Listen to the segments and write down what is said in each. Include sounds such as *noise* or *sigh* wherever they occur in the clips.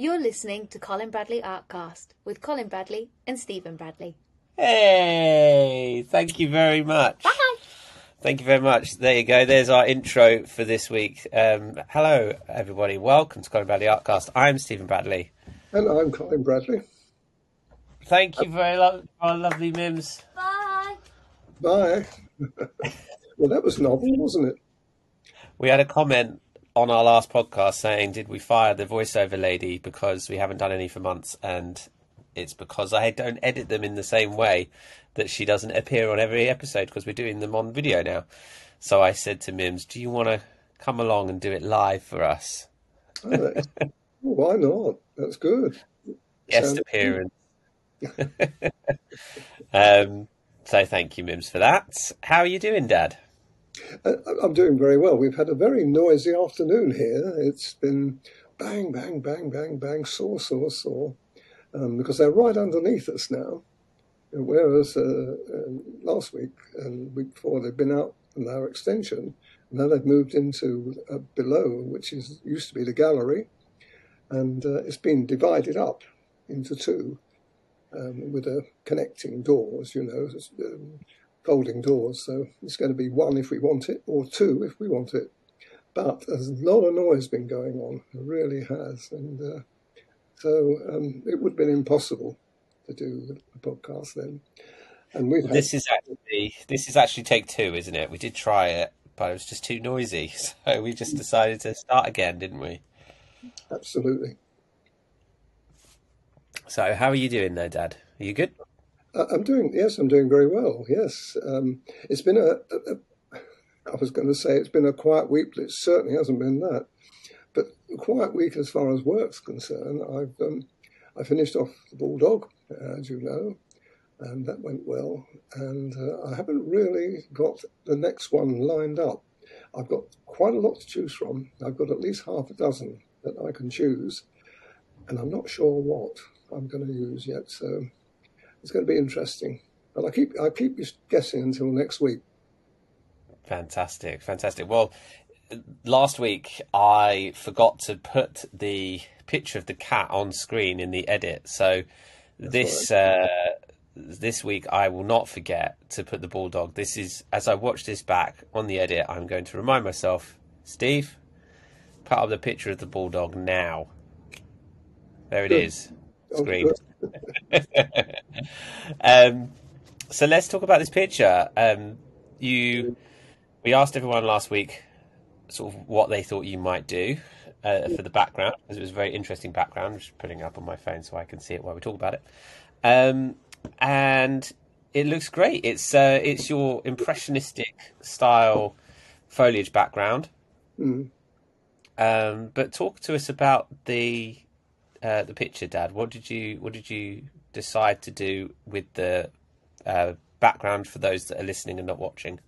You're listening to Colin Bradley Artcast with Colin Bradley and Stephen Bradley. Hey, thank you very much. Bye. Thank you very much. There you go. There's our intro for this week. Um, hello, everybody. Welcome to Colin Bradley Artcast. I'm Stephen Bradley. And I'm Colin Bradley. Thank you very much, for our lovely Mims. Bye. Bye. *laughs* well, that was novel, wasn't it? We had a comment on our last podcast saying, "Did we fire the voiceover lady because we haven't done any for months?" And it's because I don't edit them in the same way that she doesn't appear on every episode because we're doing them on video now. So I said to Mims, "Do you want to come along and do it live for us?" Oh, that's- *laughs* why not? That's good. Guest Sounds- appearance. *laughs* um, so thank you, Mims, for that. How are you doing, Dad? Uh, I'm doing very well. We've had a very noisy afternoon here. It's been bang, bang, bang, bang, bang, saw, saw, saw, um, because they're right underneath us now. Whereas uh, um, last week and week before they've been out in our extension, now they've moved into uh, below, which is used to be the gallery, and uh, it's been divided up into two um, with a connecting doors, you know, um, folding doors. So it's going to be one if we want it, or two if we want it. But there's a lot of noise been going on. It really has, and uh, so um, it would have been impossible to do the podcast then. And we've had, This is actually this is actually take two, isn't it? We did try it, but it was just too noisy, *laughs* so we just decided to start again, didn't we? absolutely. So how are you doing, there, Dad? Are you good? Uh, I'm doing yes, I'm doing very well. Yes, um, it's been a, a, a. I was going to say it's been a quiet week, but it certainly hasn't been that. But quiet week as far as work's concerned. I've um, I finished off the bulldog, uh, as you know, and that went well. And uh, I haven't really got the next one lined up. I've got quite a lot to choose from. I've got at least half a dozen that I can choose, and I'm not sure what I'm going to use yet. So it's going to be interesting. But I keep I keep guessing until next week. Fantastic, fantastic. Well, last week I forgot to put the picture of the cat on screen in the edit, so this uh, this week I will not forget to put the bulldog. This is as I watch this back on the edit, I'm going to remind myself, Steve, put up the picture of the bulldog now. There it Good. is, screen. *laughs* um, so let's talk about this picture. Um, you, we asked everyone last week, sort of what they thought you might do uh, for the background, because it was a very interesting background. I'm just putting it up on my phone so I can see it while we talk about it. Um, and it looks great. It's uh, it's your impressionistic style foliage background. Mm. Um, but talk to us about the uh, the picture, Dad. What did you what did you decide to do with the uh, background for those that are listening and not watching?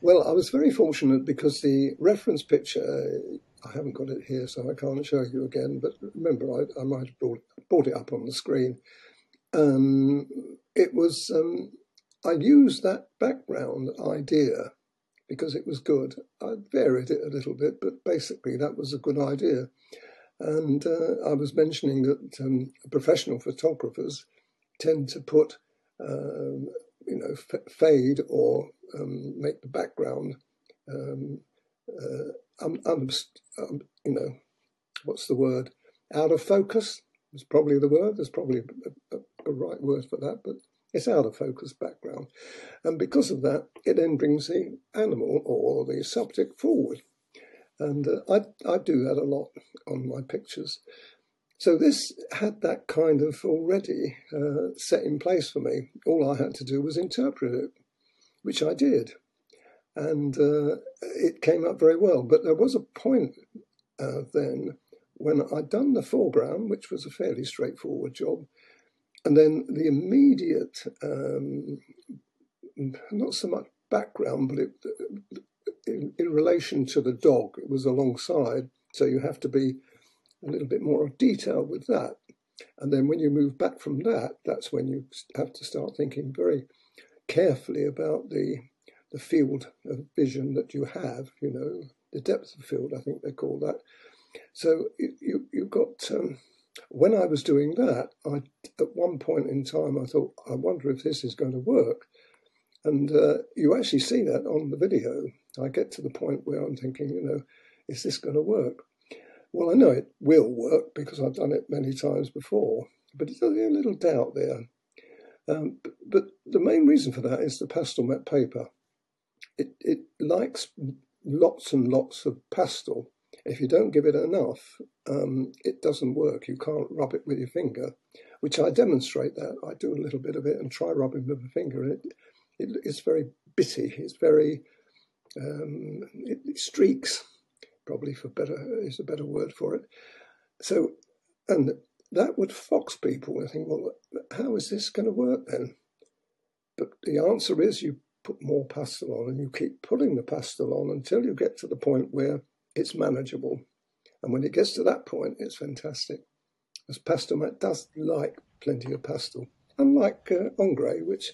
Well, I was very fortunate because the reference picture I haven't got it here, so I can't show you again. But remember, I, I might have brought, brought it up on the screen. Um, it was um, I used that background idea because it was good. I varied it a little bit, but basically that was a good idea. And uh, I was mentioning that um, professional photographers tend to put, um, you know, f- fade or um, make the background, um, uh, um, you know, what's the word? Out of focus is probably the word. There's probably a, a, a right word for that, but it's out of focus background. And because of that, it then brings the animal or the subject forward. And uh, I, I do that a lot on my pictures. So this had that kind of already uh, set in place for me. All I had to do was interpret it, which I did. And uh, it came up very well. But there was a point uh, then when I'd done the foreground, which was a fairly straightforward job, and then the immediate, um, not so much background, but it, in, in relation to the dog, it was alongside. So you have to be a little bit more detailed with that. And then when you move back from that, that's when you have to start thinking very carefully about the the field of vision that you have. You know, the depth of field, I think they call that. So you, you you've got um, when I was doing that, I at one point in time I thought, I wonder if this is going to work. And uh, you actually see that on the video. I get to the point where I'm thinking, you know, is this going to work? Well, I know it will work because I've done it many times before, but there's a little doubt there. Um, but, the main reason for that is the Pastelmat paper. It, it likes lots and lots of pastel. If you don't give it enough, um, it doesn't work. You can't rub it with your finger, which I demonstrate that. I do a little bit of it and try rubbing with my finger. And it, it, it's very bitty. It's very, um, it, it streaks, probably for better, is a better word for it. So, and that would fox people and think, well, how is this going to work then? But the answer is you put more pastel on and you keep putting the pastel on until you get to the point where it's manageable. And when it gets to that point, it's fantastic. As Pastelmat does like plenty of pastel, unlike uh, which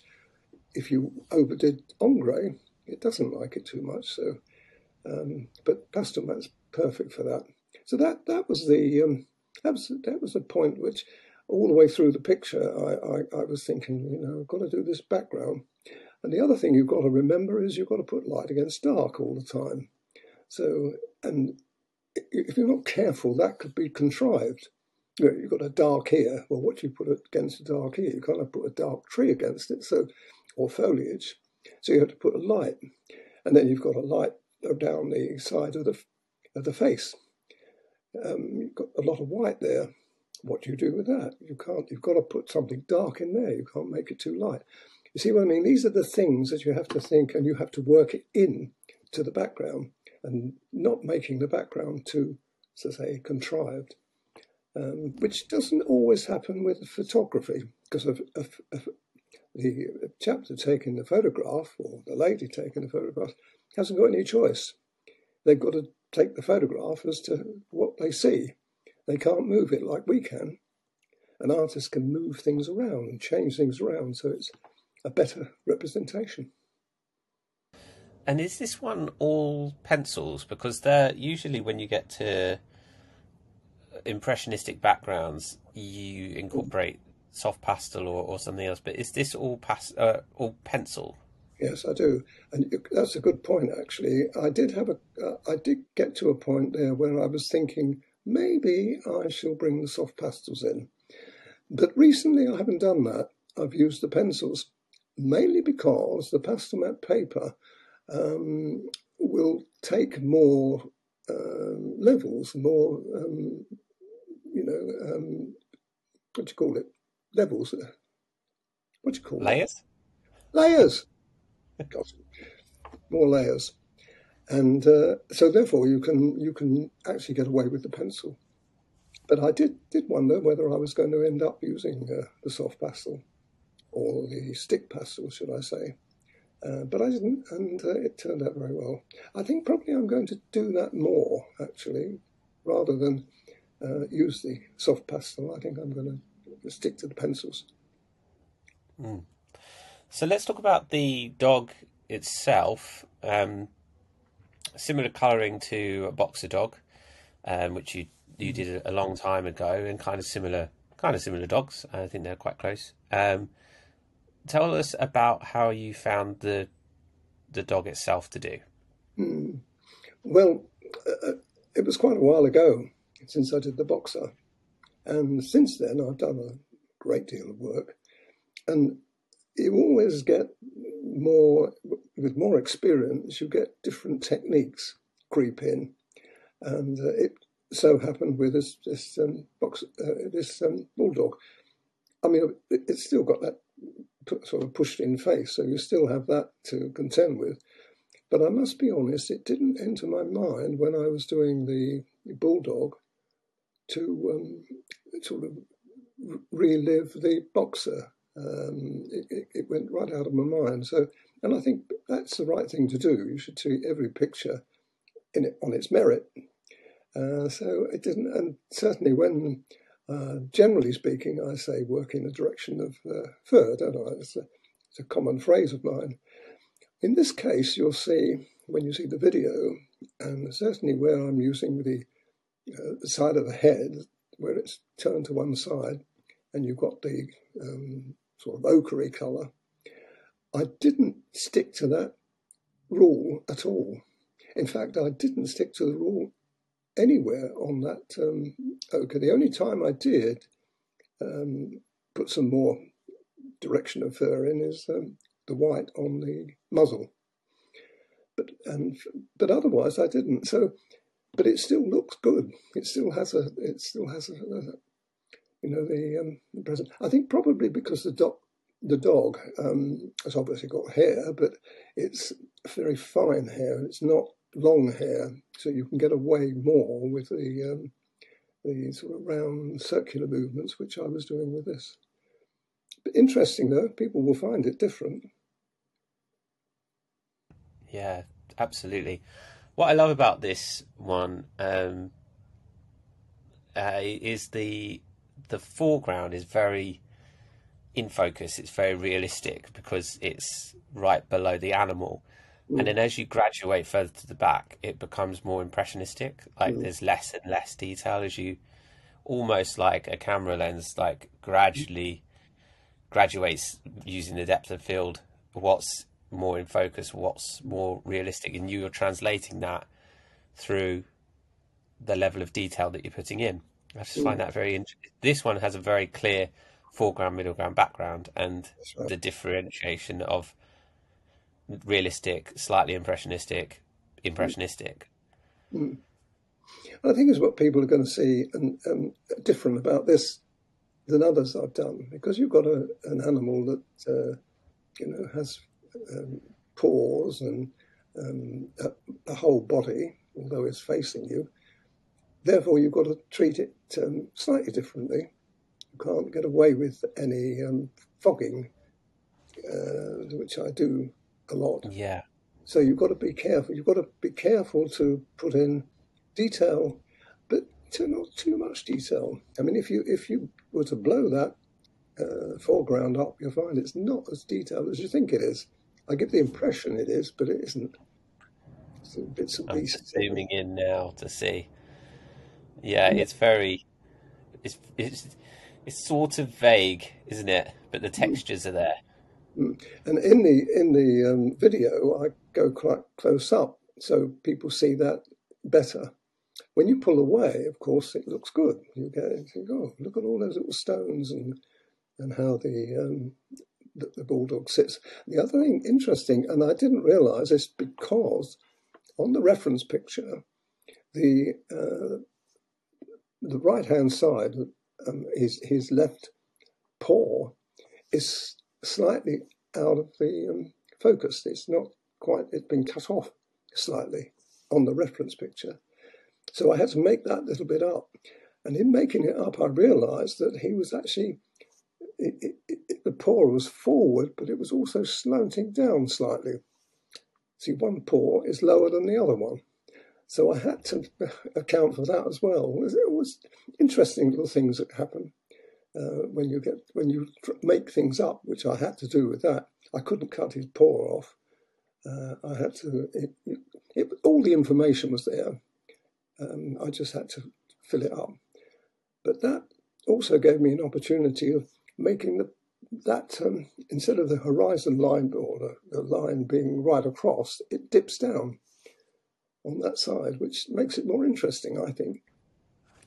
if you overdid Ingres, it doesn't like it too much. So, um, but Pastelmat's perfect for that. So that that was the um, that was that was the point which all the way through the picture I, I, I was thinking, you know, I've got to do this background. And the other thing you've got to remember is you've got to put light against dark all the time. So, and if you're not careful, that could be contrived. You know, you've got a dark here. Well, what do you put against a dark here? You can't put a dark tree against it, so or foliage. So you have to put a light, and then you've got a light down the side of the of the face. Um, you've got a lot of white there. What do you do with that? You can't. You've got to put something dark in there. You can't make it too light. You see what I mean? These are the things that you have to think, and you have to work it in to the background and not making the background too, so to say, contrived, um, which doesn't always happen with photography because of, the chapter taking the photograph or the lady taking the photograph hasn't got any choice. They've got to take the photograph as to what they see. They can't move it like we can. An artist can move things around and change things around so it's a better representation. And is this one all pencils? Because they're usually when you get to impressionistic backgrounds, you incorporate soft pastel or, or something else. But is this all pas- uh, all pencil? Yes, I do, and that's a good point. Actually, I did have a, uh, I did get to a point there where I was thinking maybe I shall bring the soft pastels in, but recently I haven't done that. I've used the pencils mainly because the Pastelmat paper um, will take more um, levels, more, um, you know, um, what do you call it? Levels. What do you call layers? it? Layers. Layers. *laughs* more layers, and uh, so therefore you can you can actually get away with the pencil. But I did did wonder whether I was going to end up using uh, the soft pastel or the stick pastel, should I say? Uh, but I didn't, and uh, it turned out very well. I think probably I'm going to do that more, actually, rather than uh, use the soft pastel. I think I'm going to stick to the pencils. Mm. So let's talk about the dog itself. Um, similar colouring to a boxer dog, um, which you you did a long time ago, and kind of similar kind of similar dogs. I think they're quite close. Um, tell us about how you found the the dog itself to do. Hmm. Well, uh, uh, it was quite a while ago since I did the boxer, and since then I've done a great deal of work, and you always get more with more experience. You get different techniques creep in, and uh, it so happened with this this um, box uh, this um, bulldog. I mean, it, it's still got that sort of pushed in face. So you still have that to contend with. But I must be honest, it didn't enter my mind when I was doing the bulldog to um, sort of relive the boxer. Um, it, it, went right out of my mind. So, and I think that's the right thing to do. You should see every picture in it on its merit. Uh, so it didn't, and certainly when uh, generally speaking, I say work in the direction of uh, fur, don't I? It's a, it's a common phrase of mine. In this case, you'll see when you see the video, and certainly where I'm using the, uh, the side of the head, where it's turned to one side, and you've got the um, sort of ochre colour. I didn't stick to that rule at all. In fact, I didn't stick to the rule anywhere on that um, ochre. The only time I did um, put some more direction of fur in is um, the white on the muzzle. But and but otherwise I didn't. So, but it still looks good. It still has a. It still has a. a you know the, um, the present. I think probably because the dog the dog um, has obviously got hair, but it's very fine hair. It's not long hair, so you can get away more with the um, the sort of round circular movements, which I was doing with this. But interesting though, people will find it different. Yeah, absolutely. What I love about this one um, uh, is the the foreground is very in focus. It's very realistic because it's right below the animal, mm. and then as you graduate further to the back, it becomes more impressionistic. Like mm. there's less and less detail as you almost like a camera lens, like gradually graduates using the depth of field. What's more in focus, what's more realistic, and you are translating that through the level of detail that you're putting in. I just find that very interesting. This one has a very clear foreground, middle ground, background, and right. the differentiation of realistic, slightly impressionistic, impressionistic. Mm. I think is what people are going to see and, and different about this than others I've done because you've got a, an animal that uh, you know has um, paws and um, a, a, whole body, although it's facing you. Therefore, you've got to treat it um, slightly differently. You can't get away with any um, fogging, uh, which I do a lot. Yeah. So you've got to be careful. You've got to be careful to put in detail, but to not too much detail. I mean, if you if you were to blow that uh, foreground up, you'll find it's not as detailed as you think it is. I give the impression it is, but it isn't. It's bits and pieces. I'm zooming in now to see. Yeah, it's very. It's it's it's sort of vague, isn't it? But the mm. textures are there. Mm. And in the in the um, video, I go quite close up, so people see that better. When you pull away, of course, it looks good. You get, you think, oh, look at all those little stones and and how the um, the, the bulldog sits. The other thing interesting, and I didn't realise this because on the reference picture, the uh, the right hand side, um, his his left paw, is slightly out of the um, focus. It's not quite. It's been cut off slightly on the reference picture. So I had to make that little bit up. And in making it up, I realised that he was actually, it, it, the paw was forward, but it was also slanting down slightly. See, one paw is lower than the other one. So I had to *laughs* account for that as well. It was, interesting little things that happen uh, when you get when you make things up, which I had to do with that. I couldn't cut his paw off. Uh, I had to. It, it, all the information was there. Um, I just had to fill it up. But that also gave me an opportunity of making the, that um, instead of the horizon line or the, the line being right across, it dips down on that side, which makes it more interesting, I think.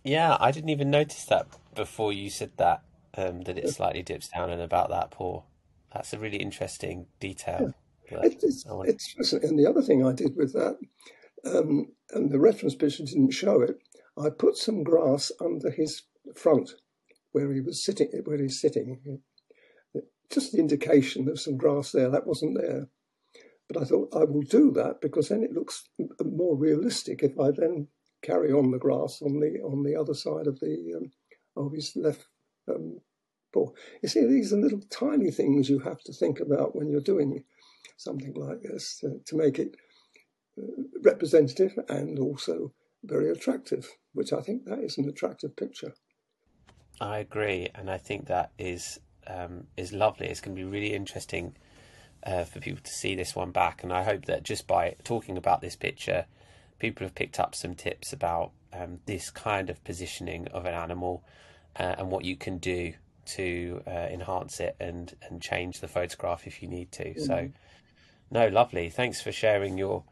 Yeah, I didn't even notice that before you said that, um, that it slightly dips down and about that paw. That's a really interesting detail. Yeah. It's, it's, and the other thing I did with that um, and the reference picture didn't show it. I put some grass under his front where he was sitting, where he's sitting. Just an indication of some grass there, that wasn't there. But I thought I will do that because then it looks more realistic if I then carry on the grass on the on the other side of the um, of his left um, paw. You see, these are little tiny things you have to think about when you're doing something like this to, to make it representative and also very attractive, which I think that is an attractive picture. I agree, and I think that is um, is lovely. It's going to be really interesting uh, for people to see this one back, and I hope that just by talking about this picture, people have picked up some tips about um, this kind of positioning of an animal uh, and what you can do to uh, enhance it and and change the photograph if you need to. Mm-hmm. So, no, lovely. Thanks for sharing your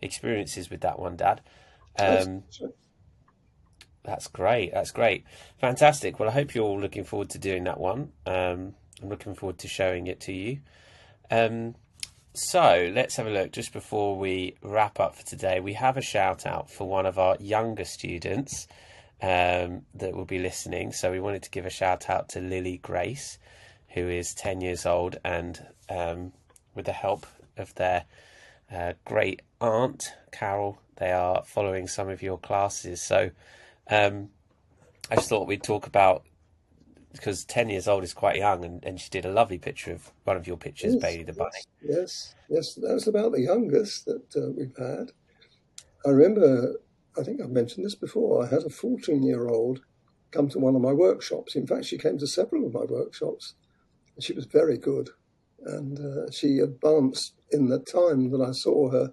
experiences with that one, Dad. Um, that's great. That's great. Fantastic. Well, I hope you're all looking forward to doing that one. Um, I'm looking forward to showing it to you. Um, so let's have a look just before we wrap up for today. We have a shout out for one of our younger students um, that will be listening. So we wanted to give a shout out to Lily Grace, who is 10 years old, and um, with the help of their uh, great aunt, Carol, they are following some of your classes. So um, I just thought we'd talk about because 10 years old is quite young, and, and she did a lovely picture of one of your pictures, yes, Bailey the Bunny. Yes, yes, that was about the youngest that uh, we've had. I remember, I think I've mentioned this before, I had a 14 year old come to one of my workshops. In fact, she came to several of my workshops, and she was very good. And uh, she advanced in the time that I saw her.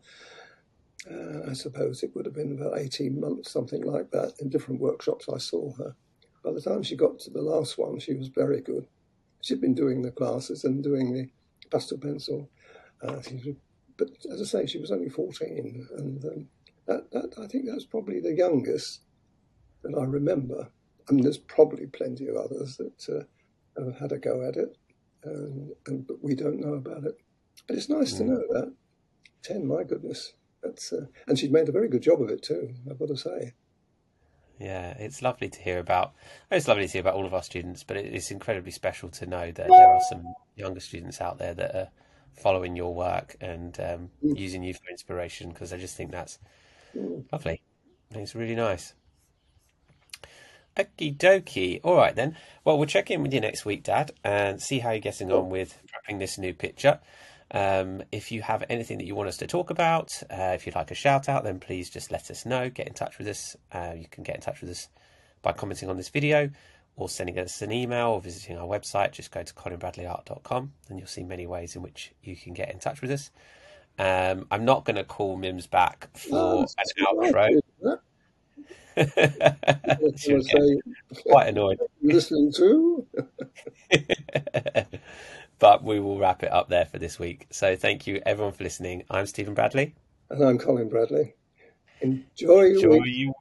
Uh, I suppose it would have been about 18 months, something like that. In different workshops, I saw her. By the time she got to the last one, she was very good. She'd been doing the classes and doing the pastel pencil. Uh, but as I say, she was only 14. And um, that, that, I think that's probably the youngest that I remember. I mean, there's probably plenty of others that uh, have had a go at it, and, and, but we don't know about it. But it's nice mm. to know that. 10, my goodness. That's, uh, and she'd made a very good job of it too, I've got to say. Yeah, it's lovely to hear about. It's lovely to hear about all of our students, but it's incredibly special to know that there are some younger students out there that are following your work and um, mm. using you for inspiration. Because I just think that's mm. lovely. It's really nice. Okie dokie. All right then. Well, we'll check in with you next week, Dad, and see how you're getting on with prepping this new picture. Um, if you have anything that you want us to talk about, uh, if you'd like a shout out, then please just let us know. Get in touch with us. Uh, you can get in touch with us by commenting on this video or sending us an email or visiting our website. Just go to colinbradleyart.com and you'll see many ways in which you can get in touch with us. Um, I'm not going to call Mims back for oh, an outro. *laughs* quite annoyed. *laughs* Listening to? *laughs* But we will wrap it up there for this week. So thank you everyone for listening. I'm Stephen Bradley. And I'm Colin Bradley. Enjoy your Enjoy week. your